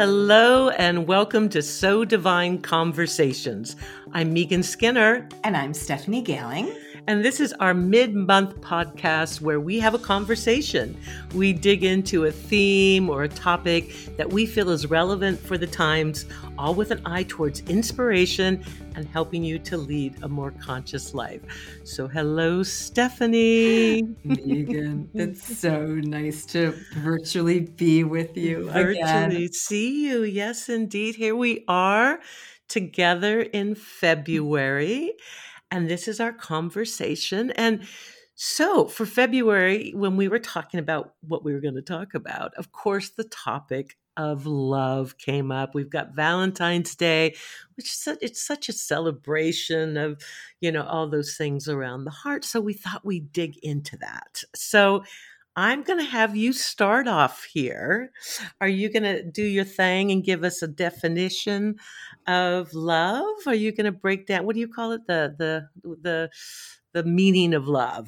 Hello, and welcome to So Divine Conversations. I'm Megan Skinner. And I'm Stephanie Gailing. And this is our mid month podcast where we have a conversation. We dig into a theme or a topic that we feel is relevant for the times, all with an eye towards inspiration and helping you to lead a more conscious life. So, hello, Stephanie. Megan, it's so nice to virtually be with you. Virtually again. see you. Yes, indeed. Here we are together in February. And this is our conversation. And so for February, when we were talking about what we were going to talk about, of course, the topic of love came up. We've got Valentine's Day, which is such, it's such a celebration of, you know, all those things around the heart. So we thought we'd dig into that. So I'm going to have you start off here. Are you going to do your thing and give us a definition of love? Are you going to break down what do you call it the the the the meaning of love?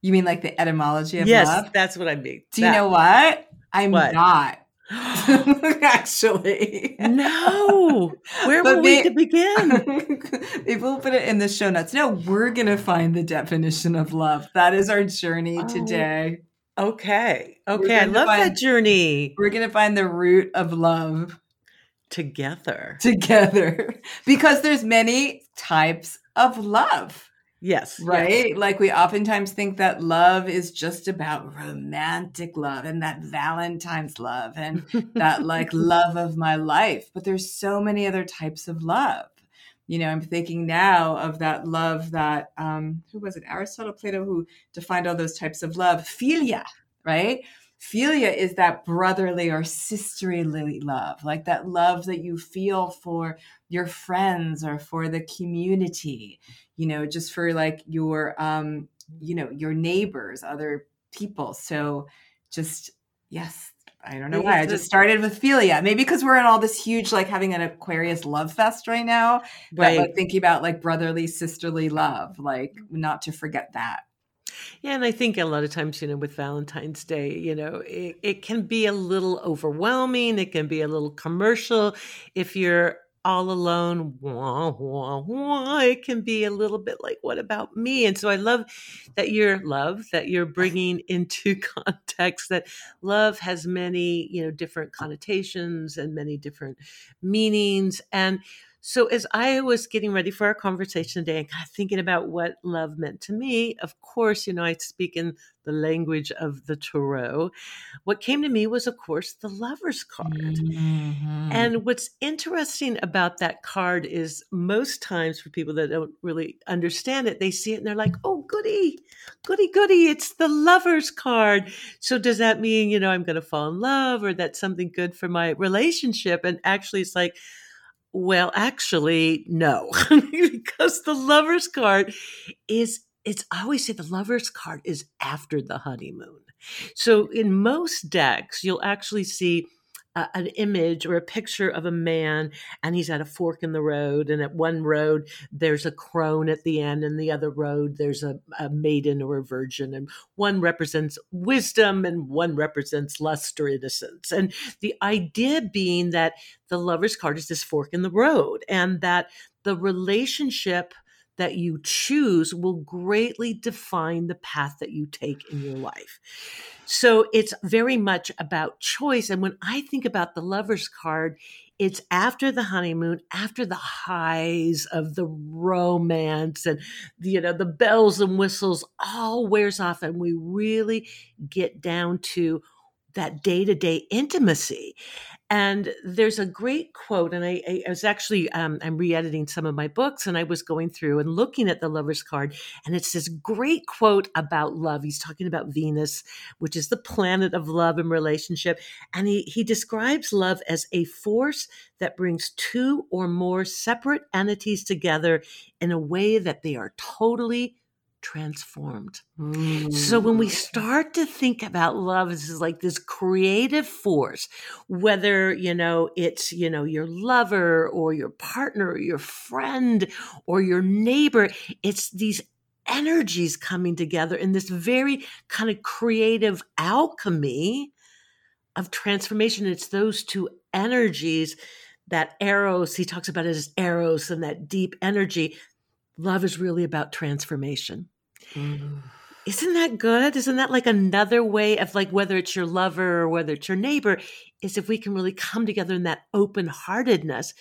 You mean like the etymology of yes, love? that's what I mean. Do you know what? I'm What? not. Actually. no. Where But were we to begin? Maybe we'll put it in the show notes. No, we're gonna find the definition of love. That is our journey Oh. today. Okay. Okay. I love that journey We're gonna find the root of love together. together because there's many types of love. Yes. yes. right? Like we oftentimes think that love is just about romantic love and that Valentine's love and that like love of my life. But there's so many other types of love. You know, I'm thinking now of that love that um who was it? Aristotle, Plato, who defined all those types of love. Philia, right? Philia is that brotherly or sisterly love, like that love that you feel for your friends or for the community you know just for like your um you know your neighbors other people so just yes i don't know why i just started with philia maybe because we're in all this huge like having an aquarius love fest right now that, Right. like thinking about like brotherly sisterly love like not to forget that Yeah, and I think a lot of times, you know, with Valentine's Day, you know, it, it can be a little overwhelming. It can be a little commercial. If you're all alone, wah, wah, wah, it can be a little bit like, what about me? And so I love that you're love, that you're bringing into context that love has many, you know, different connotations and many different meanings. And so as I was getting ready for our conversation today and kind of thinking about what love meant to me, of course, you know, I speak in the language of the tarot. What came to me was, of course, the lover's card. Mhm. And what's interesting about that card is most times for people that don't really understand it, they see it and they're like, oh, goody, goody, goody, it's the lover's card. So does that mean, you know, I'm going to fall in love or that's something good for my relationship? And actually, it's like, well, actually, no, because the lover's card is, it's, I always say the lover's card is after the honeymoon. So in most decks, you'll actually see an image or a picture of a man and he's at a fork in the road and at one road there's a crone at the end and the other road there's a, a maiden or a virgin and one represents wisdom and one represents lust or innocence. And the idea being that the lover's card is this fork in the road and that the relationship that you choose will greatly define the path that you take in your life. So it's very much about choice. And when I think about the lover's card, it's after the honeymoon, after the highs of the romance and you know the bells and whistles all wears off and we really get down to that day-to-day intimacy. And there's a great quote and i, I was actually um, i'm re-editing some of my books and i was going through and looking at the lover's card and it's this great quote about love. He's talking about venus which is the planet of love and relationship and he, he describes love as a force that brings two or more separate entities together in a way that they are totally transformed so when we mm. start to think about love as is like this creative force, whether, you know, it's, you know, your lover or your partner or your friend or your neighbor, it's these energies coming together in this very kind of creative alchemy of transformation. It's those two energies, that eros, he talks about it as eros and that deep energy. Love is really about transformation. Mm. Isn't that good? Isn't that like another way of like whether it's your lover or whether it's your neighbor, is if we can really come together in that open heartedness,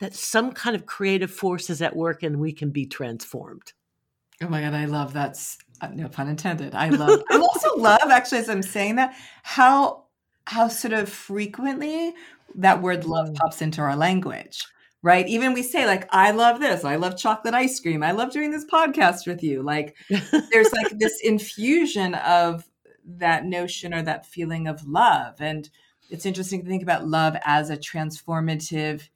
that some kind of creative force is at work and we can be transformed. Oh my God, I love that. Uh, no pun intended. I love, I also love actually, as I'm saying that, how, how sort of frequently that word love mm. pops into our language right? Even we say like, I love this. I love chocolate ice cream. I love doing this podcast with you. Like there's like this infusion of that notion or that feeling of love. And it's interesting to think about love as a transformative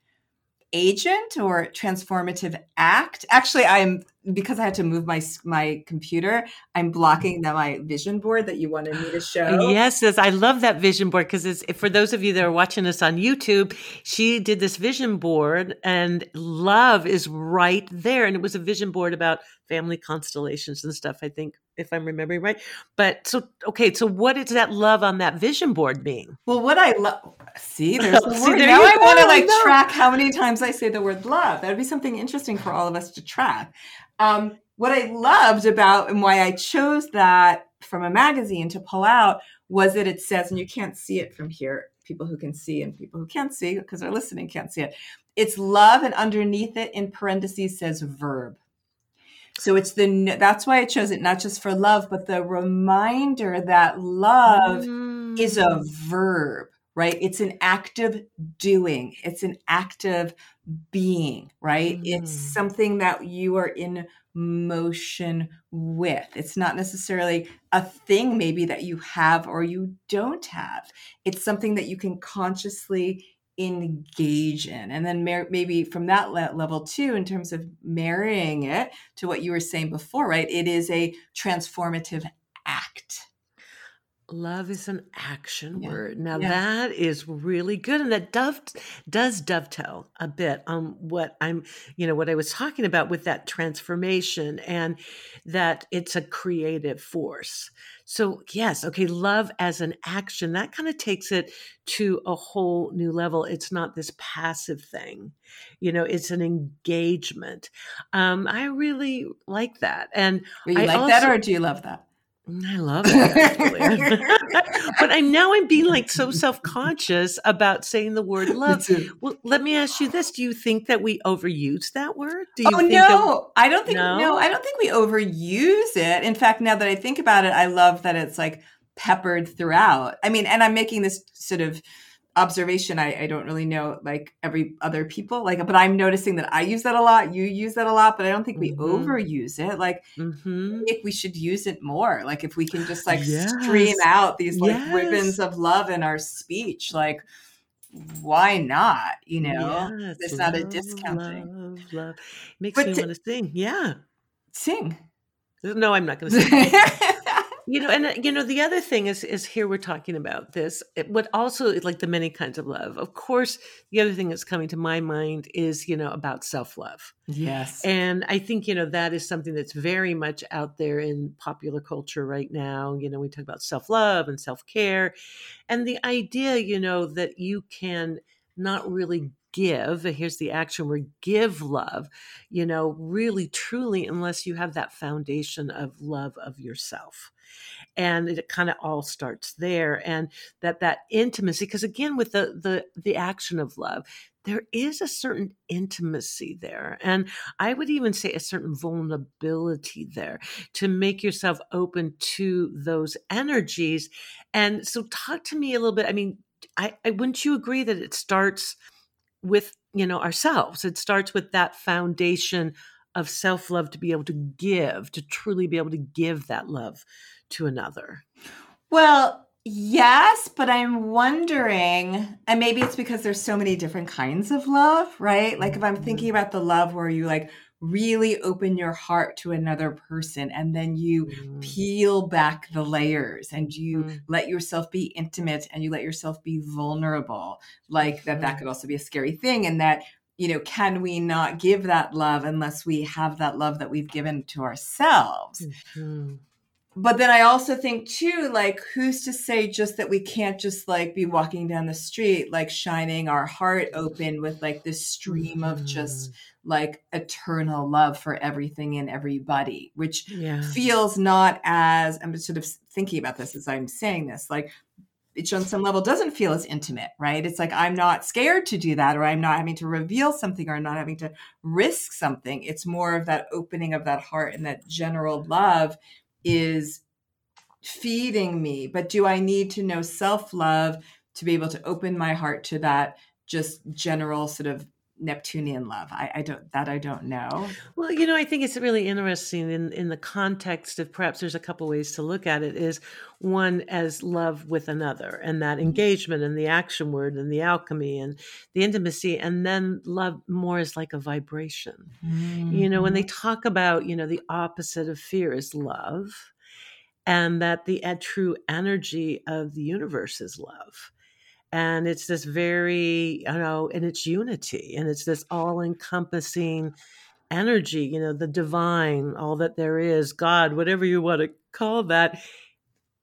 agent or transformative act. Actually, I'm because I had to move my my computer. I'm blocking that my vision board that you wanted me to show. Yes, yes, I love that vision board because it's for those of you that are watching us on YouTube, she did this vision board, and love is right there, and it was a vision board about family constellations and stuff. I think if I'm remembering right. But so okay, so what is that love on that vision board mean? Well, what I love see, there's the see, word. There now I want to like track how many times I say the word love. That would be something interesting for all of us to track. Um, what I loved about and why I chose that from a magazine to pull out was that it says, and you can't see it from here, people who can see and people who can't see because they're listening can't see it. It's love, and underneath it in parentheses says verb. So it's the that's why I chose it not just for love, but the reminder that love mm. is a verb, right? It's an active doing. It's an active being, right? Mm. It's something that you are in motion with. It's not necessarily a thing maybe that you have or you don't have. It's something that you can consciously engage in. And then mar- maybe from that le- level too in terms of marrying it to what you were saying before right? It is a transformative act Love is an action yeah. word. Now yeah. that is really good, and that dove does dovetail a bit on what I'm, you know, what I was talking about with that transformation, and that it's a creative force. So yes, okay, love as an action that kind of takes it to a whole new level. It's not this passive thing, you know. It's an engagement. Um, I really like that, and you I like also, that, or do you love that? I love it, but I'm now I'm being like so self conscious about saying the word love. Well, let me ask you this: Do you think that we overuse that word? Do you oh no, I don't think no? no, I don't think we overuse it. In fact, now that I think about it, I love that it's like peppered throughout. I mean, and I'm making this sort of observation I, I don't really know like every other people like but i'm noticing that i use that a lot you use that a lot but i don't think we mm-hmm. overuse it like mm-hmm. if we should use it more like if we can just like yes. stream out these like yes. ribbons of love in our speech like why not you know yes. it's not a discounting love, love. makes but me want to sing yeah sing no i'm not going to sing you know and uh, you know the other thing is is here we're talking about this it, what also like the many kinds of love. Of course the other thing that's coming to my mind is you know about self-love. Yes. And i think you know that is something that's very much out there in popular culture right now. You know we talk about self-love and self-care. And the idea you know that you can not really give here's the action word give love you know really truly unless you have that foundation of love of yourself and it kind of all starts there and that that intimacy because again with the the the action of love there is a certain intimacy there and i would even say a certain vulnerability there to make yourself open to those energies and so talk to me a little bit i mean I, I wouldn't you agree that it starts with you know ourselves? It starts with that foundation of self-love to be able to give to truly be able to give that love to another well yes but i'm wondering and maybe it's because there's so many different kinds of love right like if i'm thinking mm-hmm. about the love where you like really open your heart to another person and then you mm. peel back the layers and you mm. let yourself be intimate and you let yourself be vulnerable like that that mm-hmm. could also be a scary thing and that you know can we not give that love unless we have that love that we've given to ourselves mm-hmm. But then I also think too, like, who's to say just that we can't just like be walking down the street, like shining our heart open with like this stream of just mm-hmm. like eternal love for everything and everybody, which yeah. feels not as I'm sort of thinking about this as I'm saying this, like it on some level doesn't feel as intimate, right? It's like I'm not scared to do that, or I'm not having to reveal something, or I'm not having to risk something. It's more of that opening of that heart and that general love is feeding me. But do I need to know self love to be able to open my heart to that just general sort of Neptunian love? I, I, don't that I don't know. Well, you know, I think it's really interesting in in the context of perhaps there's a couple ways to look at it. Is one as love with another, and that mm-hmm. engagement, and the action word, and the alchemy, and the intimacy, and then love more is like a vibration. Mm-hmm. You know, when they mm-hmm. talk about you know the opposite of fear is love, and that the true energy of the universe is love and it's this very you know and it's unity and it's this all encompassing energy you know the divine all that there is god whatever you want to call that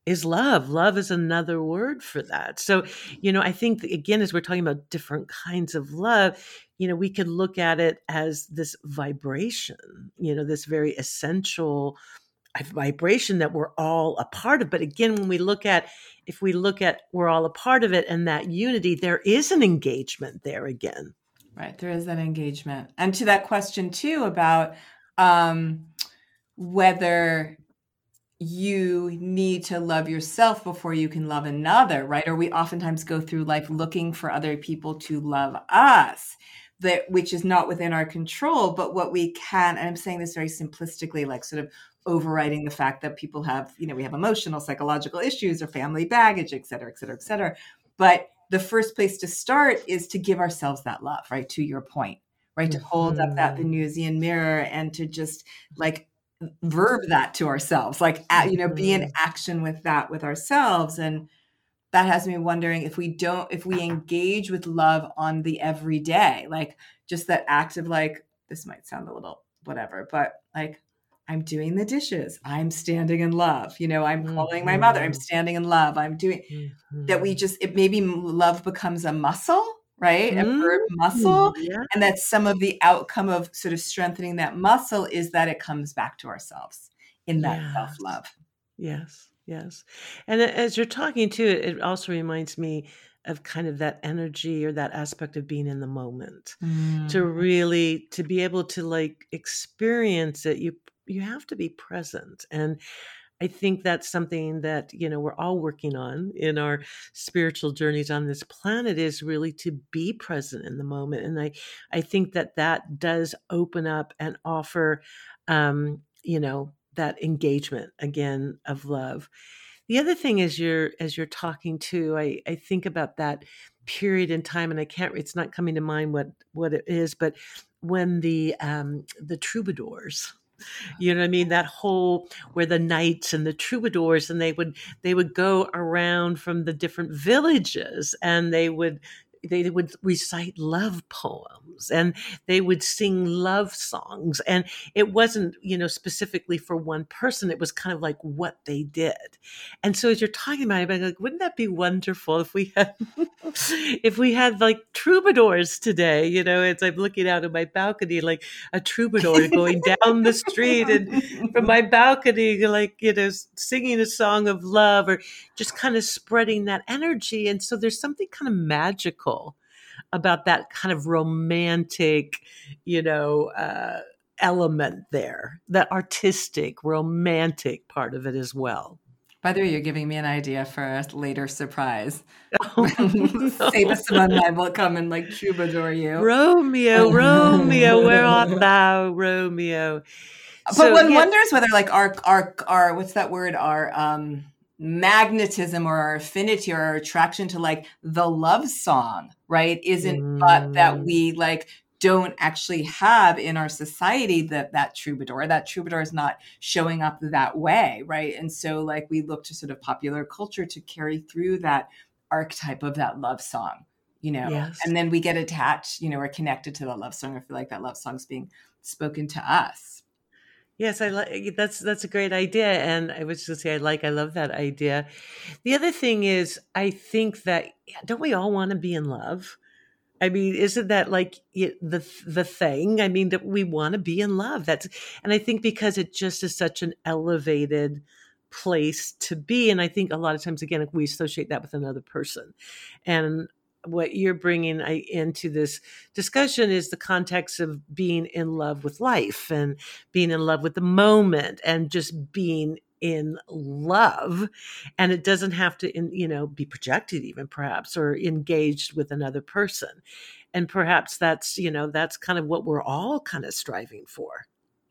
is love. Love is another word for that. So you know i think again as we're talking about different kinds of love you know we could look at it as this vibration you know this very essential vibration that we're all a part of but again when we look at if we look at we're all a part of it and that unity, there is an engagement there again. Right. There is that engagement. And to that question too about um, whether you need to love yourself before you can love another, right? Or we oftentimes go through life looking for other people to love us that which is not within our control but what we can and i'm saying this very simplistically like sort of overriding the fact that people have you know we have emotional psychological issues or family baggage et cetera et cetera et cetera but the first place to start is to give ourselves that love right to your point right to hold up that mm-hmm. venusian mirror and to just like verb that to ourselves like you know be in mm-hmm. action with that with ourselves and that has me wondering if we don't if we engage with love on the everyday like just that act of like this might sound a little whatever but like i'm doing the dishes i'm standing in love you know i'm calling mm-hmm. my mother i'm mm-hmm. standing in love i'm doing mm-hmm. that we mm-hmm. just it maybe love becomes a muscle right mm-hmm. a verb muscle yeah. and that some of the outcome of sort of strengthening that muscle is that it comes back to ourselves in that yes. self-love yes Yes. And as you're talking to it, it also reminds me of kind of that energy or that aspect of being in the moment. Mm. To really to be able to like experience it, you you have to be present. And I think that's something that, you know, we're all working on in our spiritual journeys on this planet is really to be present in the moment. And I I think that that does open up and offer um, you know, that engagement again of love. The other thing is you're as you're talking to, I, I think about that period in time and I can't it's not coming to mind what what it is, but when the um the troubadours you know what i mean? That whole where the knights and the troubadours and they would they would go around from the different villages and they would they would recite love poems and they would sing love songs and it wasn't you know specifically for one person it was kind of like what they did. And so as you're talking about it I'm like wouldn't that be wonderful if we had if we had like troubadours today? You know as i'm looking out of my balcony like a troubadour going down the street and from my balcony like you know singing a song of love or just kind of spreading that energy. And so there's something kind of magical about that kind of romantic, you know, uh, element there, that artistic, romantic part of it as well. By the way, you're giving me an idea for a later surprise. Oh, no. Save Simone I will come and like troubadour you. Romeo, Romeo, where art thou, Romeo? But so, one yeah. wonders whether like our our our what's that word? Our um magnetism or our affinity or our attraction to like the love song, right? Isn't mm. but that we like don't actually have in our society that that troubadour that troubadour is not showing up that way right and so like we look to sort of popular culture to carry through that archetype of that love song you know yes. and then we get attached you know we're connected to the love song or feel like that love song's being spoken to us Yes, I like eh, that's that's a great idea, and I was just say I like I love that idea. The other thing is, I think that don't we all want to be in love? I mean, isn't that like the the thing? I mean, that we want to be in love. That's and I think because it just is such an elevated place to be, and I think a lot of times again we associate that with another person, and what you're bringing uh, into this discussion is the context of being in love with life and being in love with the moment and just being in love. And it doesn't have to you know be projected even perhaps or engaged with another person. And perhaps that's you know that's kind of what we're all kind of striving for.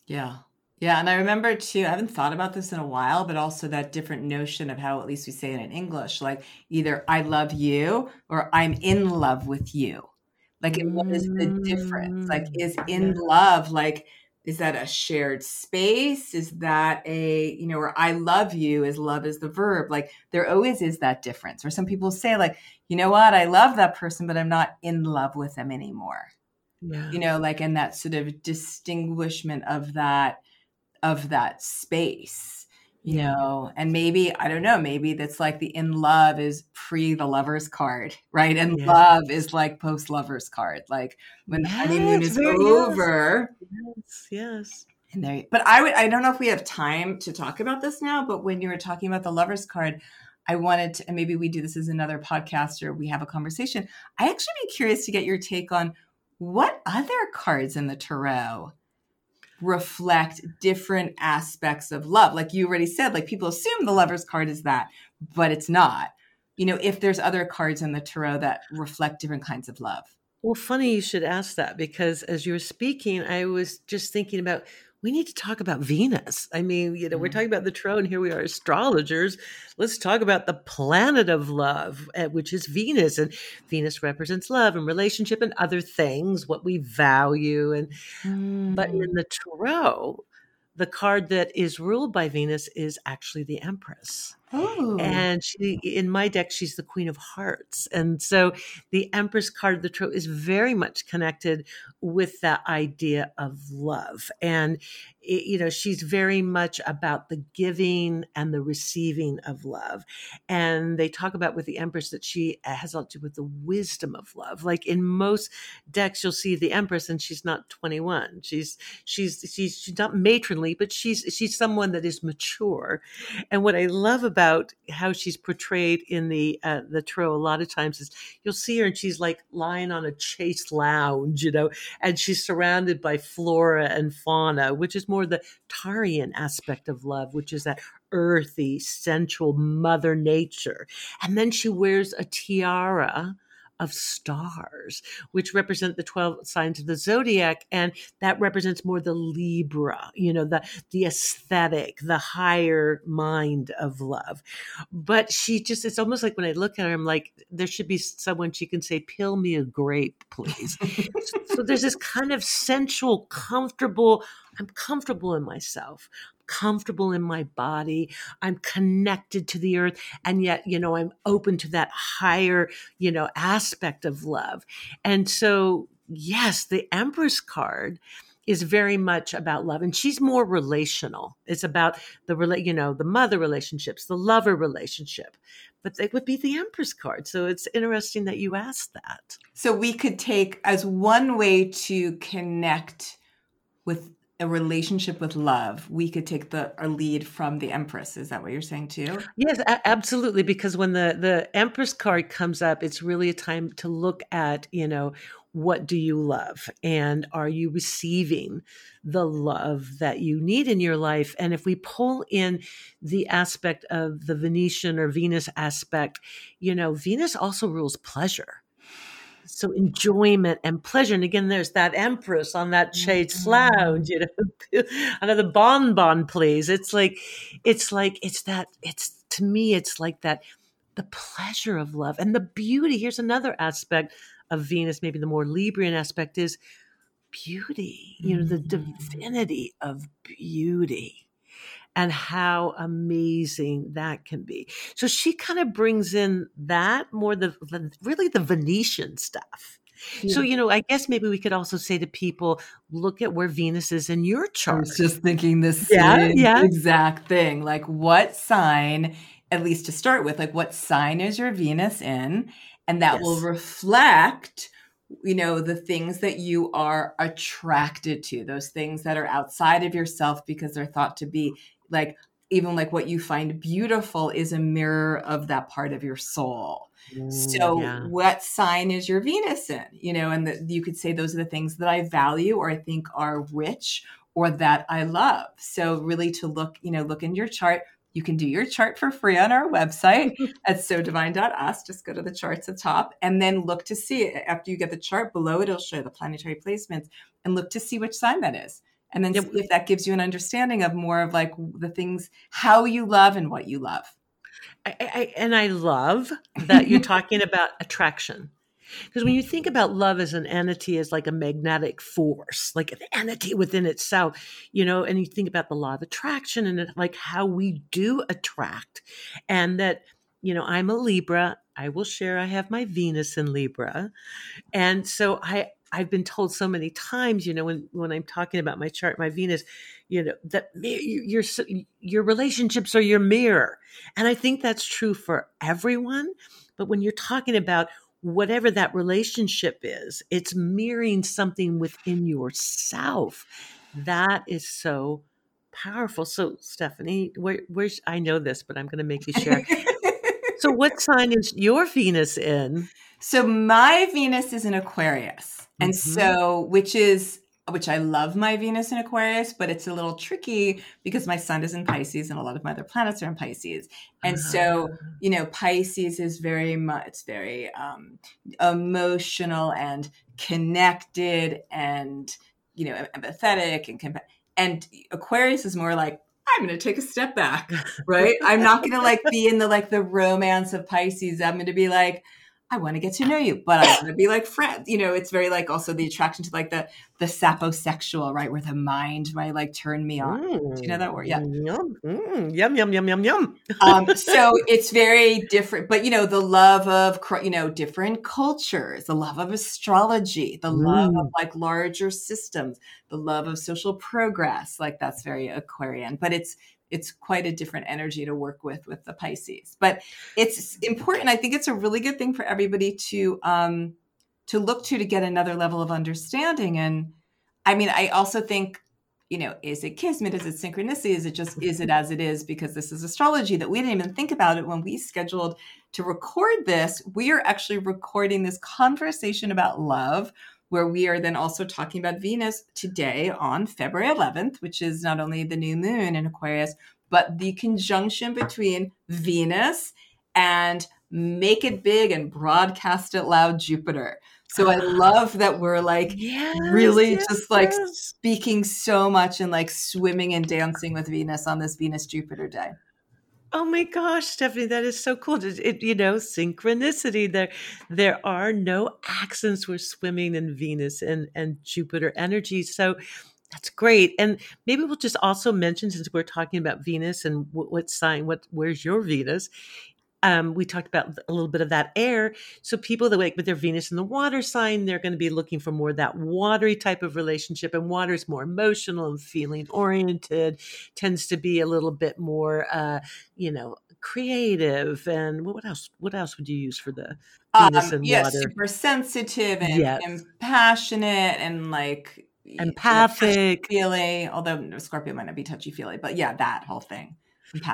Yeah yeah, and I remember too, I haven't thought about this in a while, but also that different notion of how at least we say it in English, like either I love you or I'm in love with you. Like what is the difference? Like mm, is in love like is that a shared space? Is that a, you know, or I love you is love is the verb. Like there always is that difference. Or some people say, like, you know what, I love that person, but I'm not in love with them anymore. Yeah. You know, like and that sort of distinguishment of that of that space you know? And maybe i don't know maybe that's like the in love is pre the lovers card right? And yeah. love is like post lovers card like when yes, the honeymoon is. over. Yes yes. And there but i would i don't know if we have time to talk about this now but when you were talking about the lovers card i wanted to and maybe we do this as another podcast or we have a conversation. I actually be curious to get your take on what other cards in the tarot reflect different aspects of love. Like you already said, like people assume the lover's card is that, but it's not. You know, if there's other cards in the tarot that reflect different kinds of love. Well, funny you should ask that because as you were speaking, I was just thinking about we need to talk about Venus. I mean, you know, we're mm-hmm. talking about the tarot, and here we are, astrologers. Let's talk about the planet of love, eh, which is Venus. And Venus represents love and relationship and other things, what we value. And mm. but in mm. the tarot, the card that is ruled by Venus is actually the Empress. Oh. And she, in my deck, she's the Queen of Hearts. And so the Empress card of the Tarot is very much connected with that idea of love. And, it, you know, she's very much about the giving and the receiving of love. And they talk about with the Empress that she uh, has a lot to do with the wisdom of love. Like in most decks, you'll see the Empress and she's not 21. She's, she's, she's, she's not matronly, but she's, she's someone that is mature. And what I love about about how she's portrayed in the uh, the tarot a lot of times is you'll see her and she's like lying on a chaise lounge, you know, and she's surrounded by flora and fauna, which is more the Taurean aspect of love, which is that earthy, sensual mother nature. And then she wears a tiara of stars, which represent the 12 signs of the zodiac. And that represents more the Libra, you know, the, the aesthetic, the higher mind of love. But she just, it's almost like when I look at her, I'm like, there should be someone she can say, Peel me a grape, please. so there's this kind of sensual, comfortable, I'm comfortable in myself comfortable in my body. I'm connected to the earth. And yet, you know, I'm open to that higher, you know, aspect of love. And so, yes, the Empress card is very much about love and she's more relational it's about the you know the mother relationships the lover relationship but it would be the empress card so it's interesting that you asked that so we could take as one way to connect with a relationship with love, we could take the lead from the Empress. Is that what you're saying too? Yes, a- absolutely. Because when the the Empress card comes up, it's really a time to look at you know what do you love and are you receiving the love that you need in your life and if we pull in the aspect of the venetian or venus aspect you know venus also rules pleasure so enjoyment and pleasure. And again, there's that empress on that chaise lounge, you know, another bonbon, please. It's like, it's like, it's that, it's to me, it's like that, the pleasure of love and the beauty. Here's another aspect of Venus, maybe the more Librian aspect is beauty, you know, the mm-hmm. divinity of beauty and how amazing that can be. So she kind of brings in that more the, the really the Venetian stuff. So, you know, I guess maybe we could also say to people, look at where Venus is in your chart. I was just thinking this yeah, yeah. exact thing. Like, what sign, at least to start with, like, what sign is your Venus in? And that yes. will reflect you know the things that you are attracted to those things that are outside of yourself because they're thought to be like even like what you find beautiful is a mirror of that part of your soul so yeah. what sign is your venus in you know and the, you could say those are the things that i value or i think are rich or that i love so really to look you know look in your chart you can do your chart for free on our website at sodivine.us. Just go to the charts at the top and then look to see it. After you get the chart below it'll show the planetary placements and look to see which sign that is. And then yep. if that gives you an understanding of more of like the things, how you love and what you love. I, I, and I love that you're talking about attraction. Because when you think about love as an entity, as like a magnetic force, like an entity within itself, you know, and you think about the law of attraction and like how we do attract, and that, you know, I'm a Libra. I will share I have my Venus in Libra. And so I I've been told so many times, you know, when when I'm talking about my chart, my Venus, you know, that your your relationships are your mirror, and I think that's true for everyone. But when you're talking about whatever that relationship is, it's mirroring something within yourself. That is so powerful. So, Stephanie, where, where's I know this, but I'm going to make you share. so, what sign is your Venus in? So, my Venus is in Aquarius, and mm-hmm. so which is which I love my Venus in Aquarius, but it's a little tricky because my sun is in Pisces and a lot of my other planets are in Pisces. And uh-huh. so, you know, Pisces is very much, it's very um, emotional and connected and, you know, empathetic and, comp- and Aquarius is more like, I'm going to take a step back, right? I'm not going to like be in the like the romance of Pisces. I'm going to be like, I want to get to know you, but I want to be like friends. You know, it's very like also the attraction to like the the sapiosexual, right? Where the mind might like turn me on. Mm, Do you know that word? Yeah. Yum, mm, yum, yum, yum, yum, yum. um, so it's very different, but you know, the love of you know different cultures, the love of astrology, the mm. love of mm. like larger systems, the love of social progress. Like that's very Aquarian, but it's it's quite a different energy to work with with the Pisces. But it's important. I think it's a really good thing for everybody to um, to look to to get another level of understanding. And I mean, I also think you know, is it kismet? Is it synchronicity? Is it just is it as it is? Because this is astrology that we didn't even think about it when we scheduled to record this. We are actually recording this conversation about love where we are then also talking about Venus today on February 11th, which is not only the new moon in Aquarius, but the conjunction between Venus and make it big and broadcast it loud Jupiter. So I love that we're like yes, really yes, just like yes. speaking so much and like swimming and dancing with Venus on this Venus Jupiter day. Oh my gosh, Stephanie, that is so cool. It, it, you know, synchronicity. There, there are no accents. We're swimming in Venus and and Jupiter energy. So that's great. And maybe we'll just also mention, since we're talking about Venus and what, what sign, what where's your Venus, um, we talked about a little bit of that air. So people that like with their Venus in the water sign, they're going to be looking for more that watery type of relationship. And water is more emotional and feeling oriented, tends to be a little bit more, uh, you know, creative. And what else? What else would you use for the Venus um, yes, water? super sensitive and, yes. and passionate and like empathic feeling although scorpio might not be touchy feely but yeah that whole thing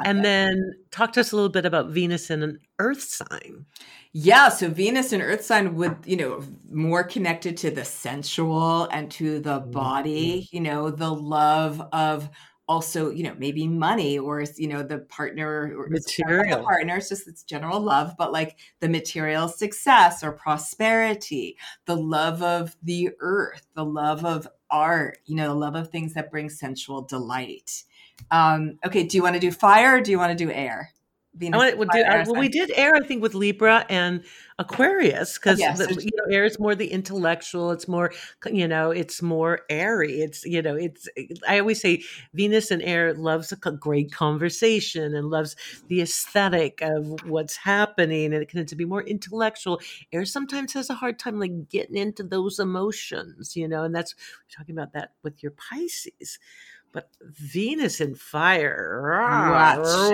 and then talk to us a little bit about Venus and an earth sign. Yeah, so Venus and earth sign would, you know, more connected to the sensual and to the body, mm-hmm. you know, the love of also, you know, maybe money or you know, the partner or material partner, it's just it's general love, but like the material success or prosperity, the love of the earth, the love of art, you know, the love of things that bring sensual delight. Um, okay, do you want to do fire or do you want to do air? Venus. I want, we'll, do, I, well, we did air, I think, with Libra and Aquarius because yes, you know, air is more the intellectual. It's more, you know, it's more airy. It's you know, it's. I always say Venus and air loves a great conversation and loves the aesthetic of what's happening, and it can to be more intellectual. Air sometimes has a hard time like getting into those emotions, you know, and that's we're talking about that with your Pisces. But Venus in fire.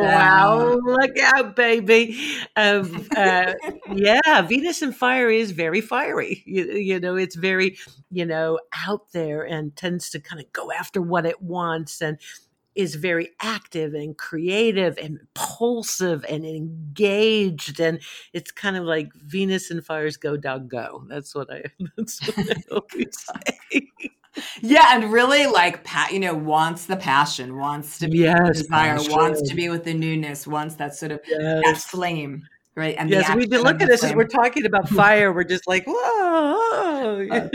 wow, look out, baby. Um, uh, yeah, Venus in fire is very fiery. You, you, know, it's very, you know, out there and tends to kind of go after what it wants and is very active and creative and impulsive and engaged and it's kind of like venus and fires go dog go that's what i that's what i always say yeah, and really like Pat, you know, wants the passion, wants to be yes, desire, wants to be with the newness, wants that sort of yes. that flame, right? And yes, we look at this flame. as we're talking about fire. We're just like, whoa. Uh,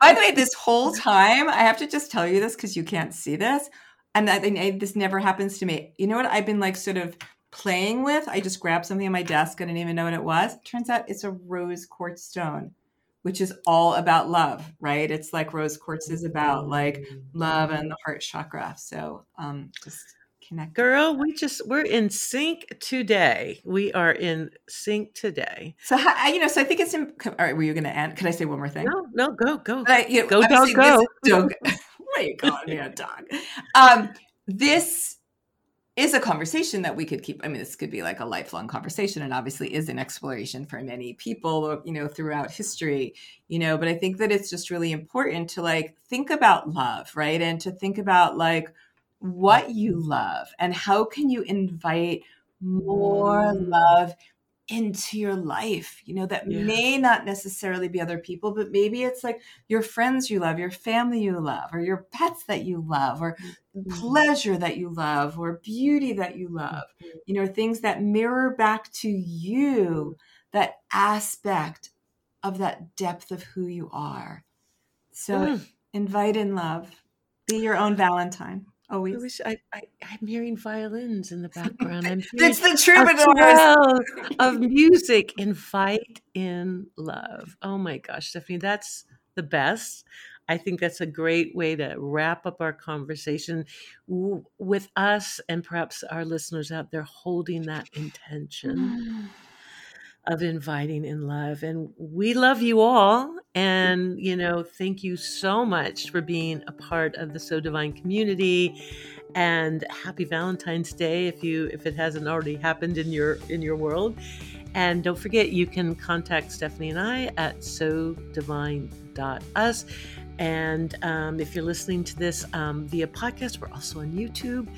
by the way, this whole time, I have to just tell you this because you can't see this, and I think this never happens to me. You know what? I've been like sort of playing with. I just grabbed something on my desk. I didn't even know what it was. Turns out it's a rose quartz stone which is all about love, right? It's like rose quartz is about like love and the heart chakra. So um, just connect. Girl, we just we're in sync today. We are in sync today. So you know, so I think it's. In, all right, were you going to end? Could I say one more thing? No, no, go, go, I, you know, go, dog, go. Dog. Why are you calling me dog? Um, this is a conversation that we could keep. I mean, this could be like a lifelong conversation, and obviously is an exploration for many people, you know, throughout history, you know. But I think that it's just really important to like think about love, right? And to think about like what you love and how can you invite more mm. love into your life, you know, that yeah. may not necessarily be other people, but maybe it's like your friends you love, your family you love, or your pets that you love, or mm-hmm. pleasure that you love, or beauty that you love, mm-hmm. you know, things that mirror back to you that aspect of that depth of who you are. So mm. invite in love, be your own Valentine. Always. I wish I, I am hearing violins in the background. I'm it's the troubadours of music fight in love. Oh my gosh, Stephanie, that's the best. I think that's a great way to wrap up our conversation w- with us and perhaps our listeners out there holding that intention. Mm of inviting in love. And we love you all. And, you know, thank you so much for being a part of the So Divine community. And happy Valentine's Day if you if it hasn't already happened in your in your world. And don't forget you can contact Stephanie and I at so divine.us. And um, if you're listening to this um, via podcast, we're also on YouTube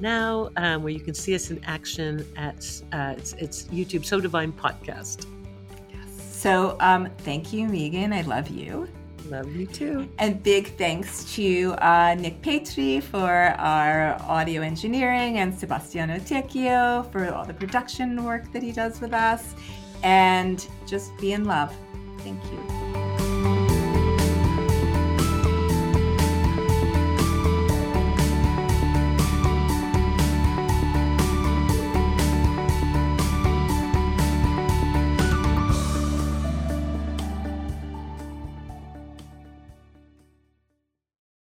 now, um, where you can see us in action at uh, it's, it's, YouTube So Divine Podcast. So um, thank you, Megan. I love you. Love you too. And big thanks to uh, Nick Petri for our audio engineering and Sebastiano Tecchio for all the production work that he does with us. And just be in love. Thank you.